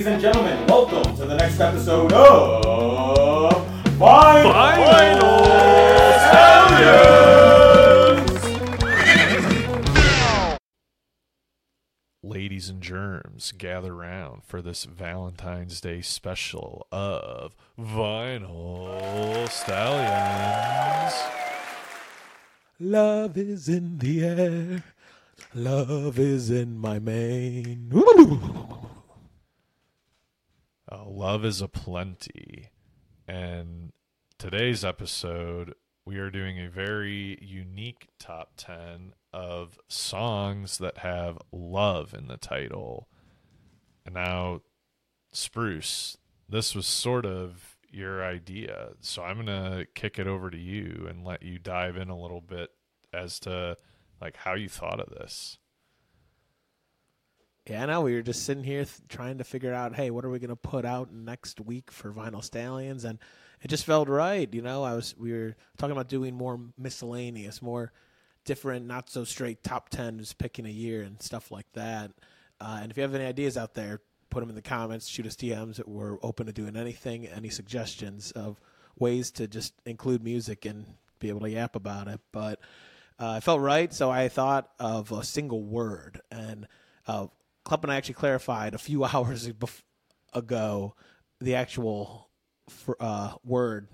Ladies and gentlemen, welcome to the next episode of Vinyl, Vinyl Ladies and germs, gather round for this Valentine's Day special of Vinyl Stallions. Love is in the air. Love is in my mane. Love is a plenty. And today's episode, we are doing a very unique top 10 of songs that have love in the title. And now, Spruce, this was sort of your idea. So I'm going to kick it over to you and let you dive in a little bit as to like how you thought of this. Yeah, I know. We were just sitting here th- trying to figure out, hey, what are we going to put out next week for Vinyl Stallions? And it just felt right. You know, I was we were talking about doing more miscellaneous, more different, not so straight top ten, just picking a year and stuff like that. Uh, and if you have any ideas out there, put them in the comments. Shoot us DMs. We're open to doing anything. Any suggestions of ways to just include music and be able to yap about it. But uh, I felt right, so I thought of a single word, and uh, Club and I actually clarified a few hours ago the actual uh, word.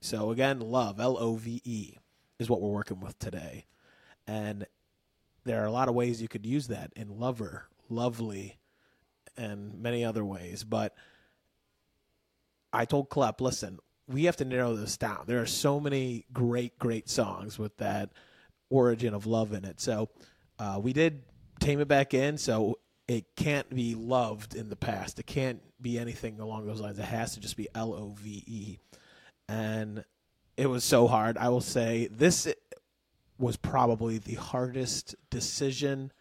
So again, love, L O V E, is what we're working with today, and there are a lot of ways you could use that in lover, lovely, and many other ways. But I told Klep, listen, we have to narrow this down. There are so many great, great songs with that origin of love in it. So uh, we did tame it back in. So it can't be loved in the past. It can't be anything along those lines. It has to just be L O V E. And it was so hard. I will say this was probably the hardest decision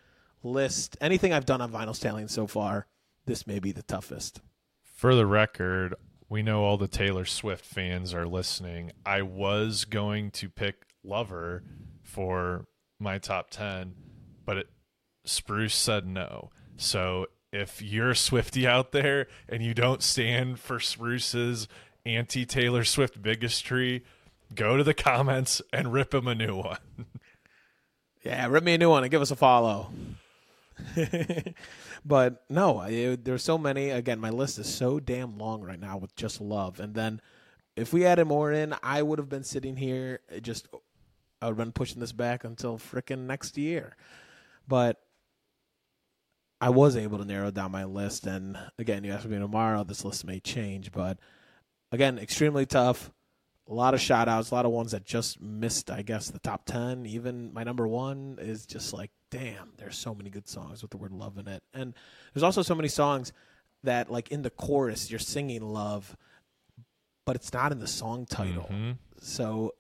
list. Anything I've done on Vinyl Stallion so far, this may be the toughest. For the record, we know all the Taylor Swift fans are listening. I was going to pick Lover for my top 10, but it, Spruce said no. So if you're Swiftie out there and you don't stand for Spruce's anti Taylor Swift bigotry, go to the comments and rip him a new one. Yeah, rip me a new one and give us a follow. but no, there's so many. Again, my list is so damn long right now with just love. And then if we added more in, I would have been sitting here just. I would have been pushing this back until frickin' next year. But I was able to narrow down my list. And again, you ask me tomorrow, this list may change. But again, extremely tough. A lot of shout outs, a lot of ones that just missed, I guess, the top 10. Even my number one is just like, damn, there's so many good songs with the word love in it. And there's also so many songs that, like, in the chorus, you're singing love, but it's not in the song title. Mm-hmm. So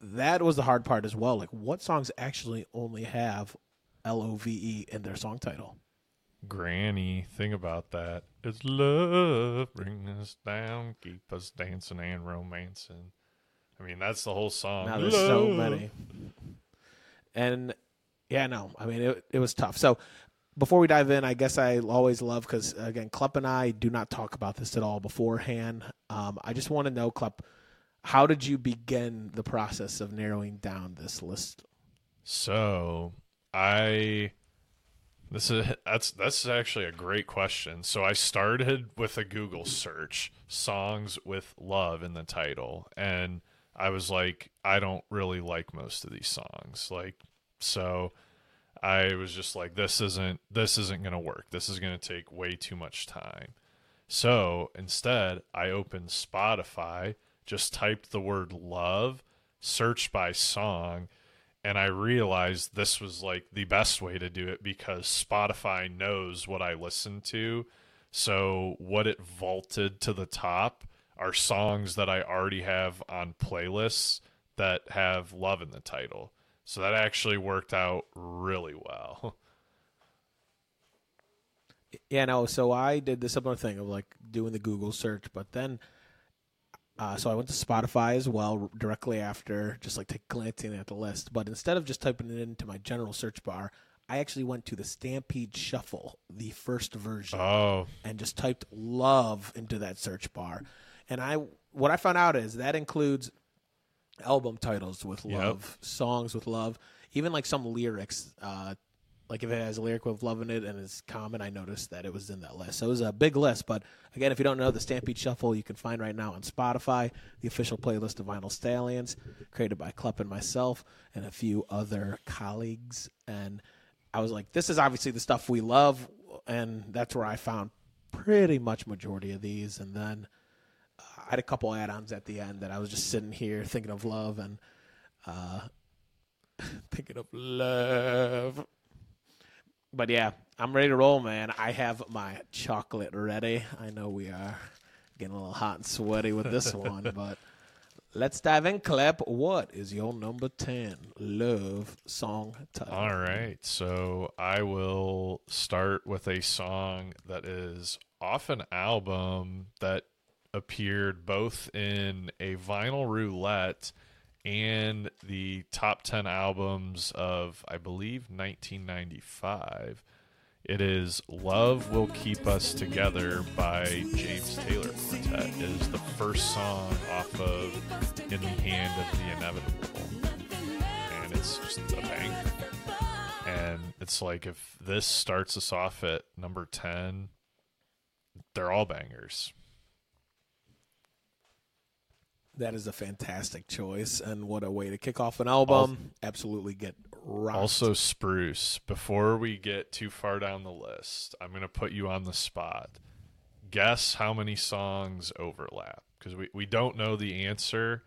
that was the hard part as well. Like, what songs actually only have L O V E in their song title? Granny, thing about that. It's love, bring us down, keep us dancing and romancing. I mean, that's the whole song. Now there's so many. And yeah, no, I mean it. It was tough. So before we dive in, I guess I always love because again, Klepp and I do not talk about this at all beforehand. Um, I just want to know, Klepp, how did you begin the process of narrowing down this list? So I this is that's that's actually a great question. So I started with a Google search, songs with love in the title, and I was like, I don't really like most of these songs. Like so I was just like this isn't this isn't going to work. This is going to take way too much time. So instead, I opened Spotify, just typed the word love, searched by song, and I realized this was like the best way to do it because Spotify knows what I listen to. So what it vaulted to the top are songs that I already have on playlists that have love in the title. So that actually worked out really well. Yeah, no. So I did the similar thing of like doing the Google search, but then, uh, so I went to Spotify as well directly after, just like glancing at the list. But instead of just typing it into my general search bar, I actually went to the Stampede Shuffle, the first version, Oh, and just typed "love" into that search bar. And I, what I found out is that includes album titles with Yep. love, songs with love, even like some lyrics. Uh, like if it has a lyric with love in it and it's common, I noticed that it was in that list. So it was a big list. But again, if you don't know the Stampede Shuffle, you can find right now on Spotify the official playlist of Vinyl Stallions, created by Klepp and myself and a few other colleagues. And I was like, this is obviously the stuff we love, and that's where I found pretty much majority of these. And then uh, I had a couple add-ons at the end that I was just sitting here thinking of love and uh, thinking of love. But yeah, I'm ready to roll, man. I have my chocolate ready. I know we are getting a little hot and sweaty with this one, but let's dive in. Clap. What is your number ten love song title? all right. So I will start with a song that is off an album that appeared both in a vinyl roulette and the top 10 albums of, I believe, 1995. It is Love Will Keep Us Together by James Taylor Quartet. It is the first song off of In the Hand of the Inevitable. And it's just a banger. And it's like if this starts us off at number 10, they're all bangers. That is a fantastic choice, and what a way to kick off an album. Absolutely get rocked. Also, Spruce, before we get too far down the list, I'm going to put you on the spot. Guess how many songs overlap? Because we, we don't know the answer.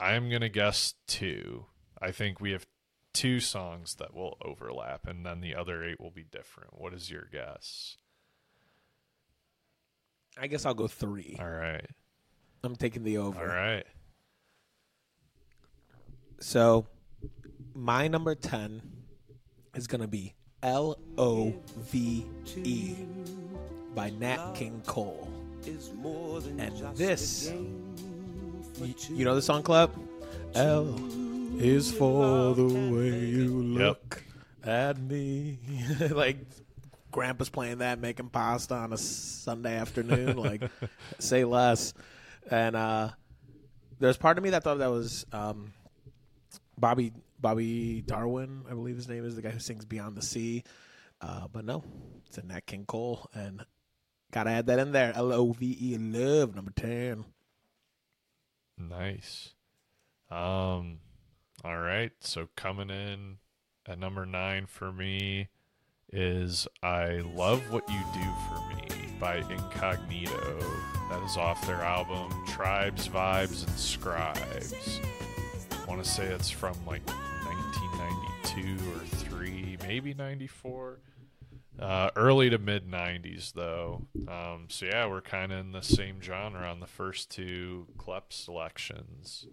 I'm going to guess two. I think we have two songs that will overlap, and then the other eight will be different. What is your guess? I guess I'll go three. All right. I'm taking the over. All right. So, my number 10 is going to be L O V E by Nat King Cole. And this, you, you know the song club? L is for the way you look at me. like, Grandpa's playing that, making pasta on a Sunday afternoon. like, say less. And uh, there's part of me that thought that was um, Bobby Bobby Darwin, I believe his name is the guy who sings Beyond the Sea. Uh, but no, it's a Nat King Cole, and gotta add that in there. L O V E love number ten. Nice. Um all right. So coming in at number 9 for me is I Love What You Do For Me by Incognito. That is off their album Tribes, Vibes and Scribes. I want to say it's from like 1992 or 3, maybe 94. Uh, early to mid 90s, though. Um, so, yeah, we're kind of in the same genre on the first two Klep selections.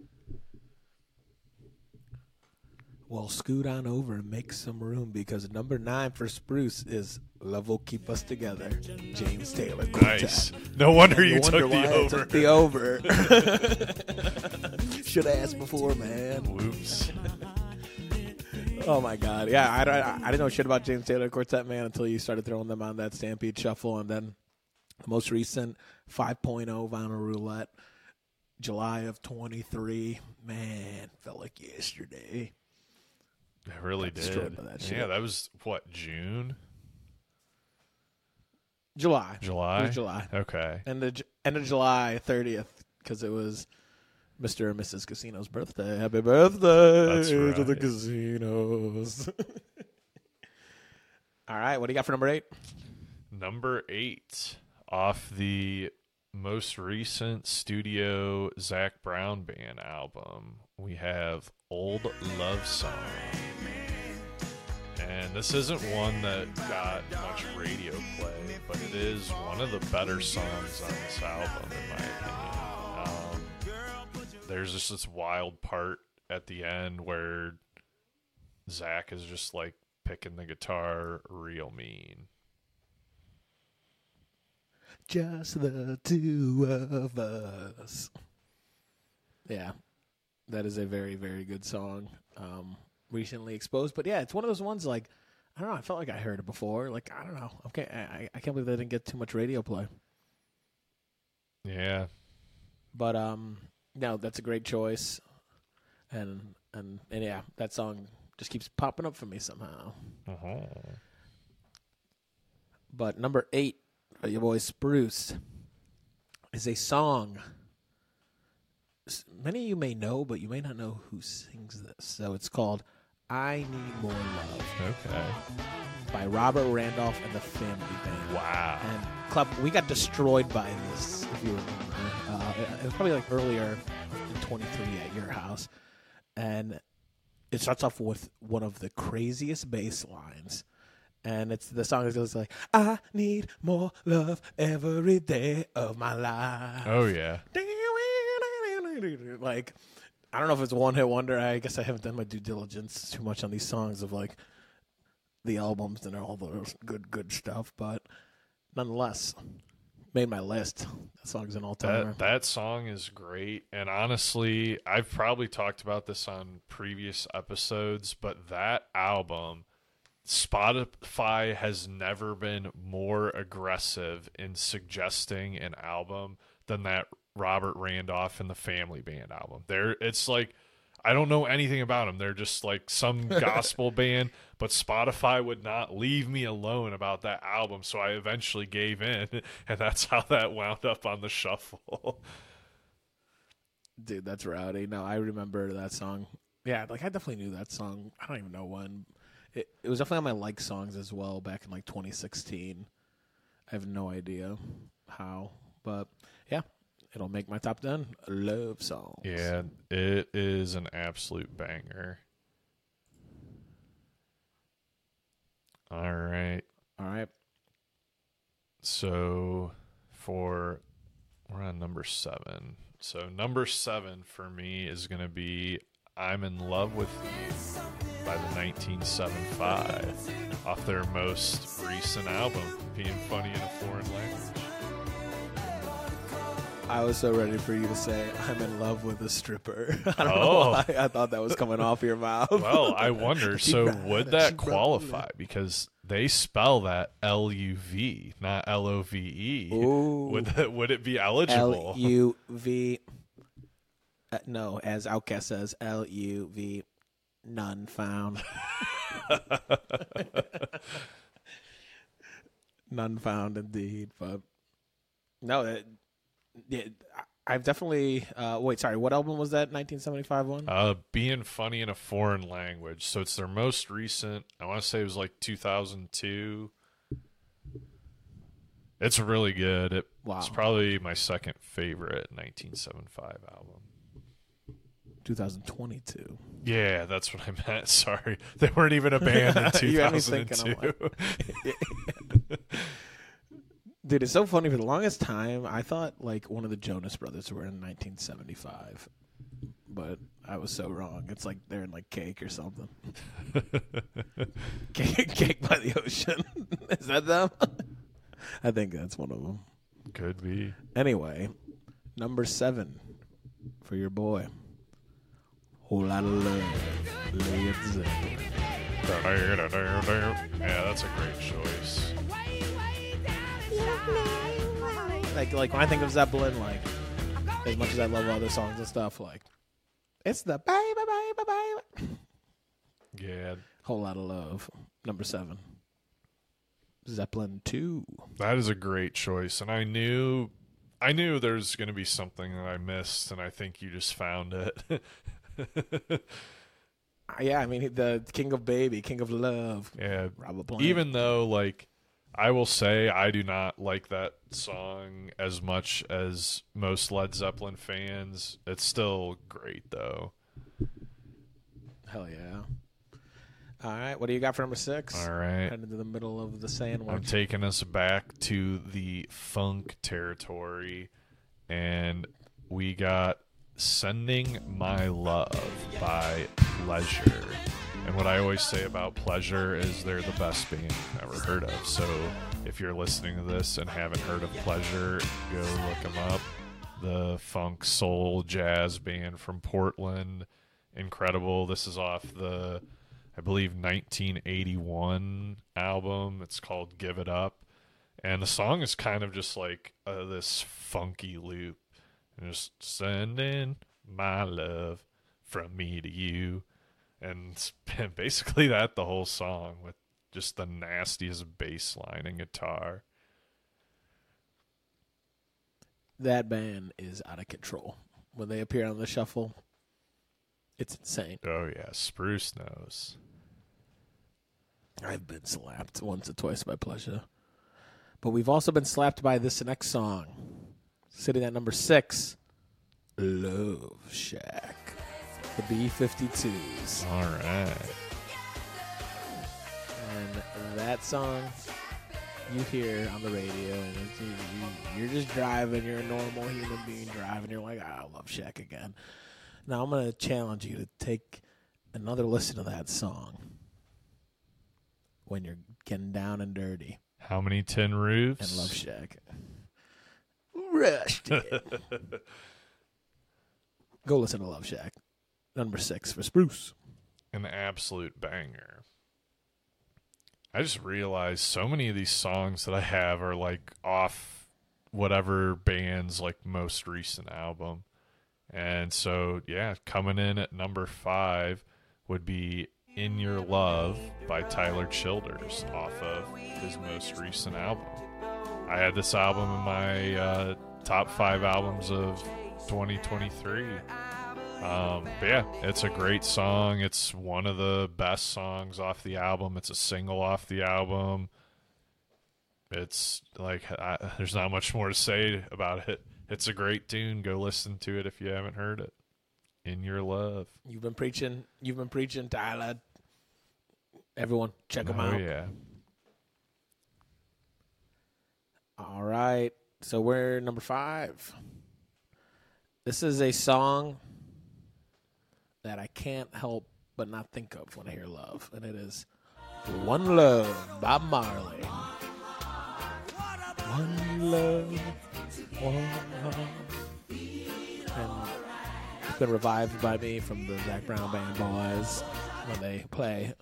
Well, scoot on over and make some room because number nine for Spruce is "Love Will Keep Us Together." James Taylor. Quartet. Nice. No wonder You you wonder took the over. took the over. Should have asked before, man. Whoops. Oh my god, yeah, I, I, I didn't know shit about James Taylor Quartet man until you started throwing them on that Stampede Shuffle, and then the most recent 5.0 Vinyl Roulette, July of 23. Man, felt like yesterday. It really did. by that shit. yeah, that was what June, July, July, It was July, Okay. end of end of July 30th, because it was Mr. and Mrs. Casino's birthday. Happy birthday That's to the casinos. All right, what do you got for number eight? Number eight off the most recent studio Zac Brown band album, we have Old Love Song. And this isn't one that got much radio play, but it is one of the better songs on this album, in my opinion. Um, there's just this wild part at the end where Zach is just like picking the guitar real mean. Just the two of us. Yeah, that is a very, very good song. Um, recently exposed, but yeah, it's one of those ones like I don't know. I felt like I heard it before. Like I don't know. Okay, I, I- can't believe they didn't get too much radio play. Yeah. But um, no, that's a great choice, and and and yeah, that song just keeps popping up for me somehow. Uh-huh. But number eight, your boy Spruce, is a song. Many of you may know, but you may not know who sings this. So it's called "I Need More Love" Okay. by Robert Randolph and the Family Band. Wow. And Club, we got destroyed by this, if you remember. Uh, it was probably like earlier in 23 at your house. And it starts off with one of the craziest bass lines. And it's the song is goes like, I need more love every day of my life. Oh yeah. Like, I don't know if it's a one hit wonder. I guess I haven't done my due diligence too much on these songs of like the albums and all the good, good stuff. But nonetheless, made my list. That song's an all timer. That that song is great, and honestly, I've probably talked about this on previous episodes, but that album, Spotify has never been more aggressive in suggesting an album than that Robert Randolph and the Family Band album. There, it's like. I don't know anything about them. They're just like some gospel band, but Spotify would not leave me alone about that album, so I eventually gave in, and that's how that wound up on the shuffle. Dude, that's rowdy. No, I remember that song. Yeah, like I definitely knew that song. I don't even know when. It, it was definitely on my like songs as well back in like 2016. I have no idea how, but yeah, it'll make my top 10 love songs. Yeah, it is an absolute banger. All right. All right. So for we're on number seven. So number seven for me is gonna be I'm in Love with You by the 1975 off their most recent album, Being Funny in a Foreign Language. I was so ready for you to say I'm in love with a stripper. I don't Oh. know why I thought that was coming off your mouth. Well, I wonder. So would that qualify? Because they spell that L U V, not L O V E. Would that, would it be eligible? L U V. Uh, no, as OutKast says, L U V, none found. none found, indeed. But no, that, yeah, I- I've definitely. Uh, wait, sorry. What album was that? 1975 one. Uh, being funny in a foreign language. So it's their most recent. I want to say it was like 2002. It's really good. It, Wow. It's probably my second favorite 1975 album. 2022. Yeah, that's what I meant. Sorry, they weren't even a band in You had me thinking, 2002. I'm Dude, it's so funny. For the longest time, I thought like one of the Jonas Brothers were in 1975, but I was so wrong. It's like they're in like Cake or something. cake, cake by the Ocean. Is that them? I think that's one of them. Could be. Anyway, number seven for your boy. Whole lot of love, Led Zeppelin. Yeah, that's a great choice. Like, like when I think of Zeppelin, like as much as I love all other songs and stuff, like it's the bye bye bye bye bye. Yeah, Whole lot of love. Number seven. Zeppelin two. that is a great choice, and I knew, I knew there's going to be something that I missed, and I think you just found it. Yeah, I mean the King of Baby, King of Love. yeah, Robert Plant. even though like I will say I do not like that song as much as most Led Zeppelin fans. It's still great though. hell yeah. All right, what do you got for number six? All right. Head into the middle of the sandwich. I'm taking us back to the funk territory, and we got Sending My Love by Pleasure. And what I always say about Pleasure is they're the best band you've ever heard of. So if you're listening to this and haven't heard of Pleasure, go look them up. The funk soul jazz band from Portland. Incredible. This is off the I believe 1981 album. It's called Give It Up. And the song is kind of just like uh, this funky loop. Just sending my love from me to you. And basically that the whole song with just the nastiest bass line and guitar. That band is out of control. When they appear on the shuffle, it's insane. Oh, yeah. Spruce knows. I've been slapped once or twice by pleasure. But we've also been slapped by this next song. Sitting at number six, Love Shack. The B 52s. All right. And that song you hear on the radio, and you, you're just driving, you're a normal human being driving, you're like, ah, I love Shack again. Now I'm going to challenge you to take another listen to that song when you're getting down and dirty How many tin roofs? and Love Shack. Rushed. Go listen to Love Shack. Number six for Spruce. An absolute banger. I just realized so many of these songs that I have are like off whatever band's like most recent album. And so, yeah, coming in at number five would be In Your Love by Tyler Childers off of his most recent album. I had this album in my uh, top five albums of 2023. Um, but yeah, it's a great song. It's one of the best songs off the album. It's a single off the album. It's like I, there's not much more to say about it. It's a great tune. Go listen to it if you haven't heard it. In your love. You've been preaching. You've been preaching, Tyler. Everyone, check them oh out. yeah. All right. So we're number five. This is a song that I can't help but not think of when I hear love, and it is One Love, by Marley. One love, one love. And it's been revived by me from the Zac Brown Band boys when they play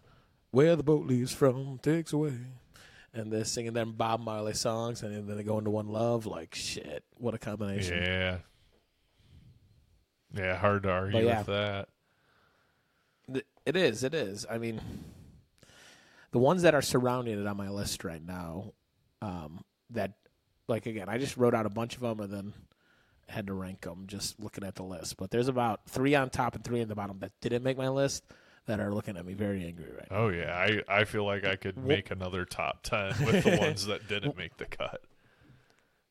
Where the Boat Leaves From Takes Away. And they're singing them Bob Marley songs, and then they go into One Love. Like, shit, what a combination. Yeah. Yeah, hard to argue yeah. with that. It is. It is. I mean, the ones that are surrounding it on my list right now, um, that, like, again, I just wrote out a bunch of them and then had to rank them just looking at the list. But there's about three on top and three in the bottom that didn't make my list that are looking at me very angry right now. Oh yeah, I, I feel like I could make another top ten with the ones that didn't make the cut.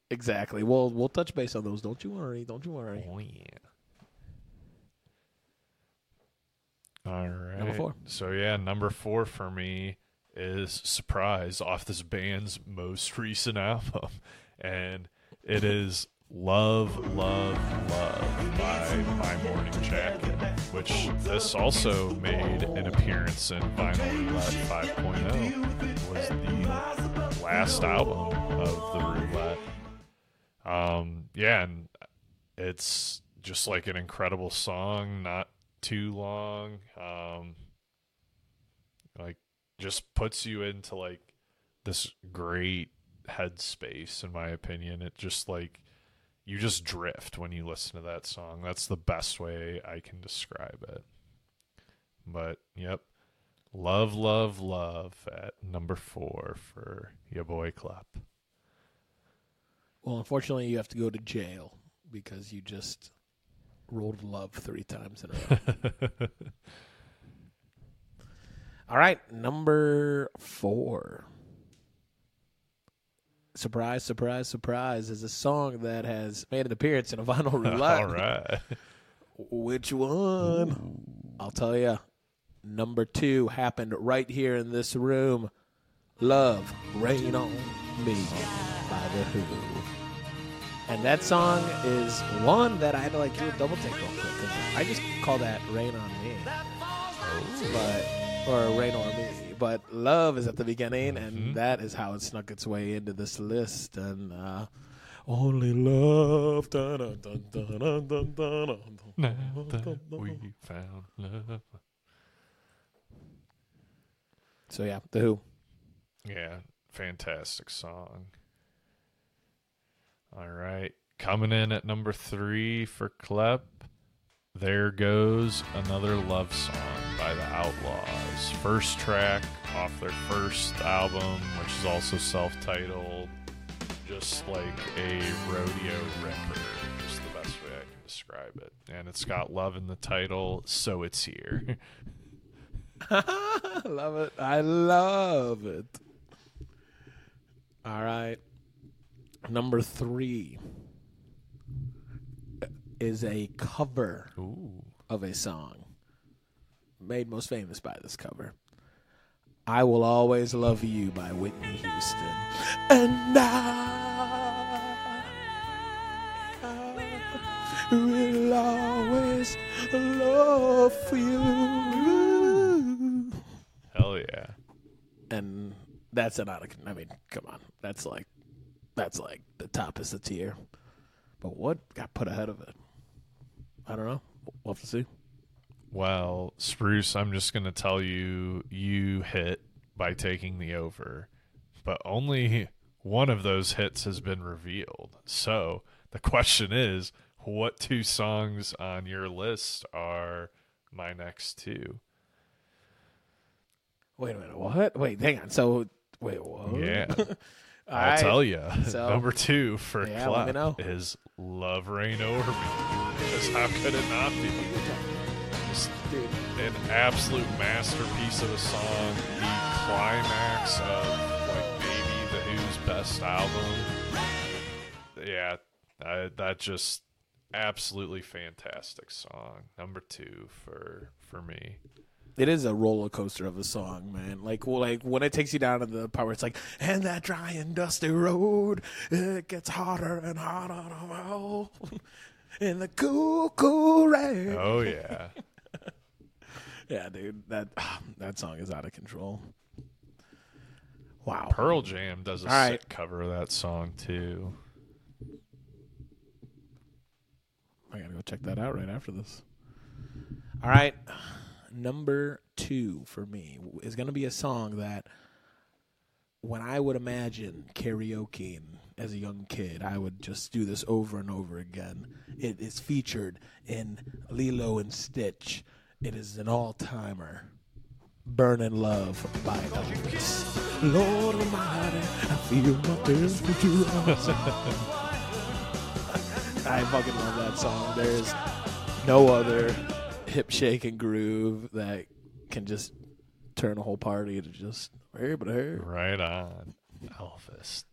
Exactly. Well, we'll touch base on those. Don't you worry. Don't you worry. Oh yeah. All right. Number four. So yeah, number four for me is "Surprise" off this band's most recent album, and it is "Love, Love, Love" by My Morning Jacket, which this also made an appearance in Vinyl Roulette 5.0. Was the last album of the Roulette. Um, yeah, and it's just like an incredible song, not too long. Um, like just puts you into like this great headspace, in my opinion. It just like you just drift when you listen to that song. That's the best way I can describe it. But yep, love, love, love at number four for your boy Clap. Well, unfortunately, you have to go to jail because you just rolled love three times in a row. All right, number four. Surprise, surprise, surprise is a song that has made an appearance in a vinyl roulette. All right. Which one? I'll tell you. Number two happened right here in this room. Love, Rain on Me by The Who. And that song is one that I had to like do a double take real quick. I just call that Rain on Me. But, or Rain on Me. But Love is at the beginning, and that is how it snuck its way into this list. And, uh, only love. Dun, dun, dun, Now we found love. So yeah, the Who. Yeah, fantastic song. All right. Coming in at number three for Klep, There Goes Another Love Song by the Outlaws. First track off their first album, which is also self titled. Just like a rodeo ripper, is the best way I can describe it. And it's got love in the title, so it's here. Love it. I love it. All right. Number three is a cover Ooh. of a song made most famous by this cover. I Will Always Love You by Whitney Houston. And I will always love you. Hell yeah. And that's an out of, I mean, come on. That's like, that's like the top is the tier. But what got put ahead of it? I don't know. We'll have to see. Well, Spruce, I'm just going to tell you you hit by taking the over, but only one of those hits has been revealed. So the question is what two songs on your list are my next two? Wait a minute. What? Wait, hang on. So, wait, what? Yeah. I'll right. tell you. So- Number two for Yeah, let me Clef know. is Love Reign O'er Me. Because how could it not be? Dude. an absolute masterpiece of a song, the climax of like maybe the Who's best album. Yeah, I, that just absolutely fantastic song. Number two for for me. It is a roller coaster of a song, man. Like, well, like when it takes you down to the part where it's like, and that dry and dusty road, it gets hotter and hotter in the cool, cool rain. Oh yeah, Yeah, dude, that that song is out of control. Wow. Pearl Jam does a All right. sick cover of that song too. I gotta go check that out right after this. All right, number two for me is gonna be a song that when I would imagine karaokeing as a young kid, I would just do this over and over again. It is featured in Lilo and Stitch. It is an all timer. Burning Love by Elvis. Lord Almighty, I feel my temperature rising. I fucking love that song. There's no other hip shake and groove that can just turn a whole party to just hey, but hey, Right on, Elvis.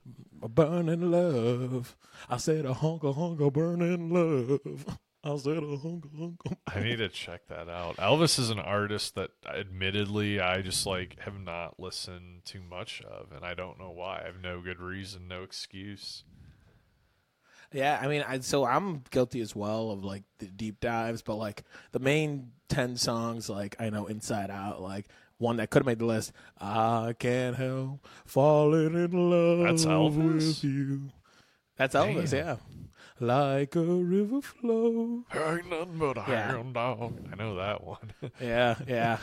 a burning love. I said a honka honka burning love. I said a honka honka. I need to check that out. Elvis is an artist that, admittedly, I just like have not listened too much of, and I don't know why. I have no good reason, no excuse. Yeah, I mean, I, so I'm guilty as well of like the deep dives, but like the main ten songs, like I know Inside Out, like one that could have made the list. I can't help falling in love That's Elvis? with you. That's Elvis, Damn. yeah. Like a river flow. Ain't nothing but a Yeah. hound dog. I know that one. Yeah, yeah.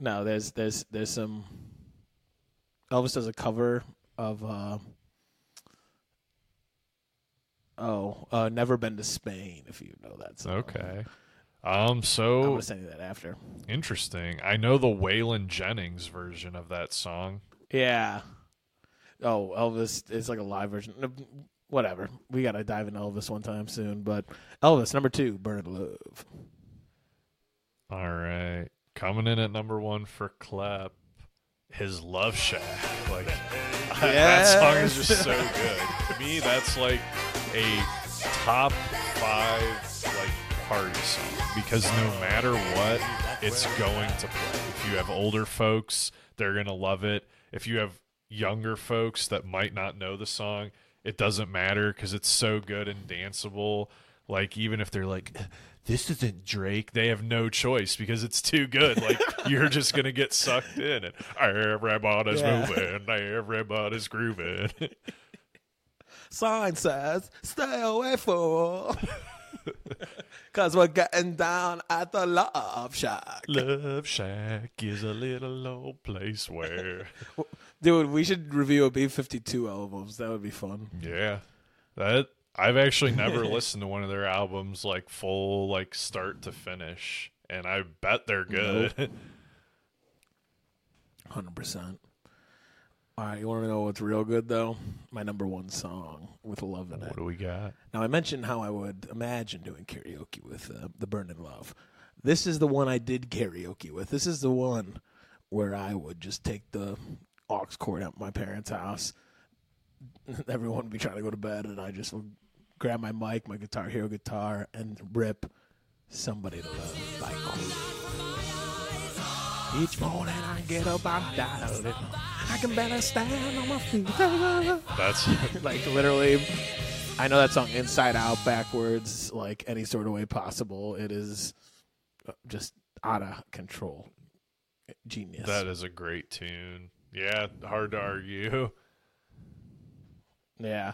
No, there's there's there's some. Elvis does a cover of. uh Oh, uh, never been to Spain. If you know that song. okay. Um. I'm So gonna send you that after. interesting. I know the Waylon Jennings version of that song. Yeah. Oh, Elvis is like a live version. Whatever. We gotta dive into Elvis one time soon. But Elvis number two, Burn Love. All right. Coming in at number one for Klep, his Love Shack. Like that song is just so good. To me, that's like a top five like party song because no matter what, it's going to play. If you have older folks, they're gonna love it. If you have younger folks that might not know the song, it doesn't matter because it's so good and danceable. Like even if they're like, "This isn't Drake," they have no choice because it's too good. Like you're just gonna get sucked in, and everybody's Yeah. moving, everybody's grooving. Sign says, "Stay away, fool." Cause we're getting down at the Love Shack. Love Shack is a little old place where. Dude, we should review a B52 albums. That would be fun. yeah, that I've actually never listened to one of their albums like full, like start to finish, and I bet they're good. Hundred percent. All right, you want to know what's real good though? My number one song with love in it. what do we got? Now I mentioned how I would imagine doing karaoke with uh, the Burning Love. This is the one I did karaoke with. This is the one where I would just take the aux cord out my parents' house. Everyone would be trying to go to bed, and I just would grab my mic, my Guitar Hero guitar, and rip "Somebody to Love" by Queen. Each morning I get up, I'm down. I can barely stand on my feet. That's like literally i know that song inside out backwards like any sort of way possible it is uh, just out of control genius that is a great tune. Yeah, hard to argue. yeah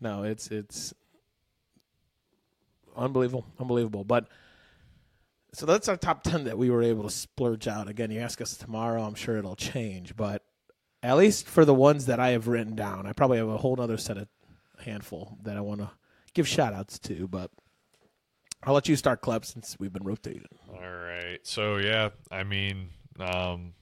no it's it's unbelievable unbelievable but so that's our top 10 that we were able to splurge out again you ask us tomorrow i'm sure it'll change but at least for the ones that i have written down i probably have a whole other set of handful that i want to give shout outs to but i'll let you start Kleb, since we've been rotating All right. So yeah, I mean, um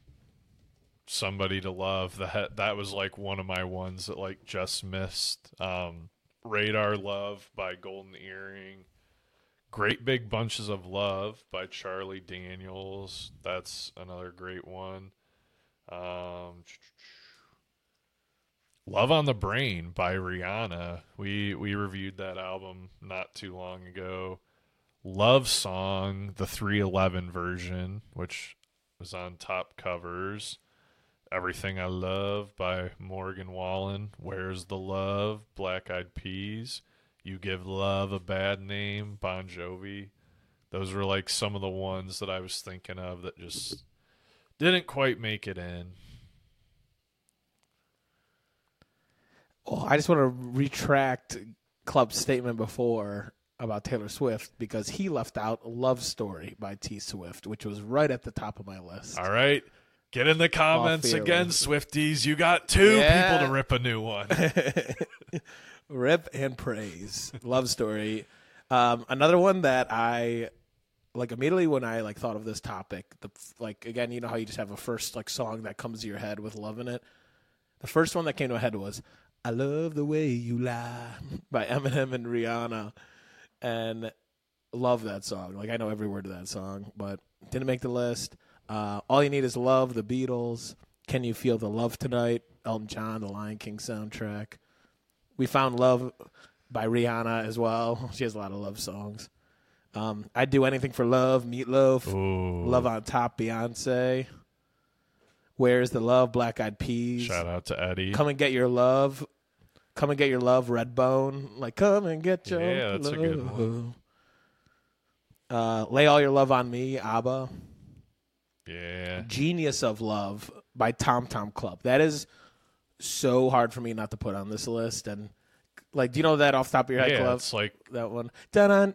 somebody to love that that was like one of my ones that like just missed. Um Radar Love by Golden Earring. Great Big Bunches of Love by Charlie Daniels. That's another great one. Um Love on the Brain by Rihanna. We we reviewed that album not too long ago. Love Song, the 311 version, which was on top covers. Everything I Love by Morgan Wallen. Where's the Love? Black Eyed Peas. You Give Love a Bad Name, Bon Jovi. Those were like some of the ones that I was thinking of that just didn't quite make it in. Well, I just want to retract Club's statement before about Taylor Swift because he left out "Love Story" by T Swift, which was right at the top of my list. All right. Get in the comments again, Swifties. You got two Yeah. people to rip a new one. Rip and praise, "Love Story." Um, another one that I like immediately when I like thought of this topic. The like again, you know how you just have a first like song that comes to your head with love in it. The first one that came to my head was "I Love the Way You Lie" by Eminem and Rihanna, and love that song. Like I know every word of that song, but didn't make the list. Uh, All you need is love. The Beatles. Can you feel the love tonight? Elton John, the Lion King soundtrack. We found love by Rihanna as well. She has a lot of love songs. Um, I'd do anything for love. Meatloaf. Ooh. Love on top. Beyonce. Where's the love? Black Eyed Peas. Shout out to Eddie. Come and get your love. Come and get your love. Redbone. Like come and get your Yeah, that's a love. good one. Uh, Lay all your love on me. ABBA. Yeah. Genius of Love by Tom Tom Club. That is so hard for me not to put on this list. And like, do you know that off the top of your head, Yeah, Club? it's like That one. Dun dun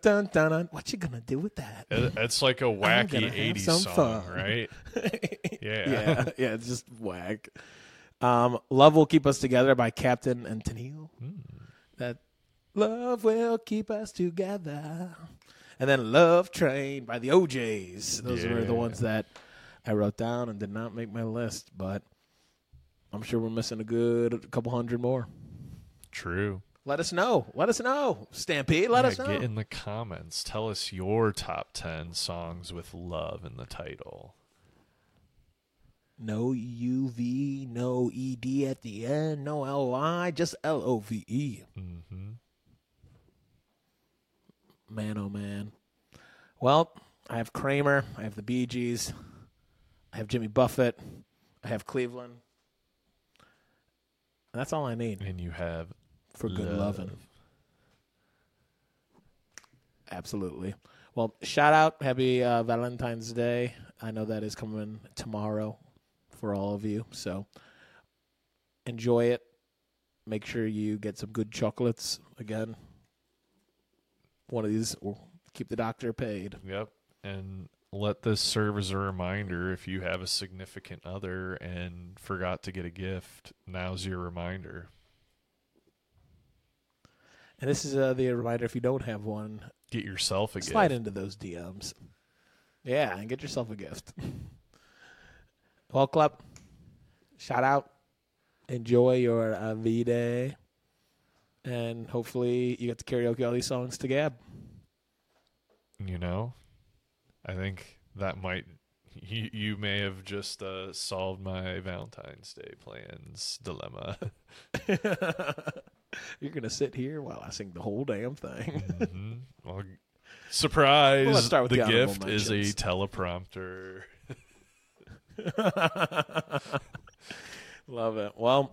dun dun dun. What you gonna do with that? it's like a wacky gonna 80s song, fun. right? Yeah. yeah, yeah, it's just whack. Um, Love will keep us together by Captain and Tennille. That love will keep us together. And then Love Train by the O'Jays. Those were the ones that I wrote down and did not make my list, but I'm sure we're missing a good couple hundred more. True. Let us know. Let us know. Stampede, let Yeah, us know. Get in the comments. Tell us your top 10 songs with love in the title. No UV, no ED at the end, no LI, just L O V E. hmm Man, oh man. Well, I have Kramer. I have the Bee Gees. I have Jimmy Buffett. I have Cleveland. And that's all I need And you have for good love. loving. Absolutely. Well, shout out. Happy uh, Valentine's Day. I know that is coming tomorrow for all of you. So enjoy it. Make sure you get some good chocolates again. one of these will keep the doctor paid. Yep. And let this serve as a reminder if you have a significant other and forgot to get a gift, now's your reminder. And this is uh, the reminder if you don't have one, Get yourself a gift. slide gift. into those DMs. Yeah, and get yourself a gift. well, club, shout out. Enjoy your uh, V Day. And hopefully you get to karaoke all these songs to Gab. You know, I think that might. You, you may have just uh, solved my Valentine's Day plans dilemma. You're going to sit here while I sing the whole damn thing. hmm Well, surprise! Well, let's start with the the gift is a teleprompter. Love it. Well,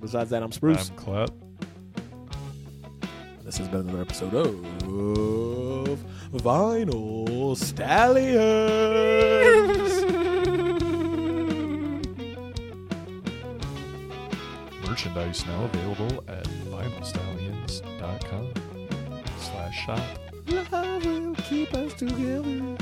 besides that, I'm Spruce. I'm Clep. This has been another episode of Vinyl Stallions. Merchandise now available at vinylstallions.com slash shop. Love will keep us together.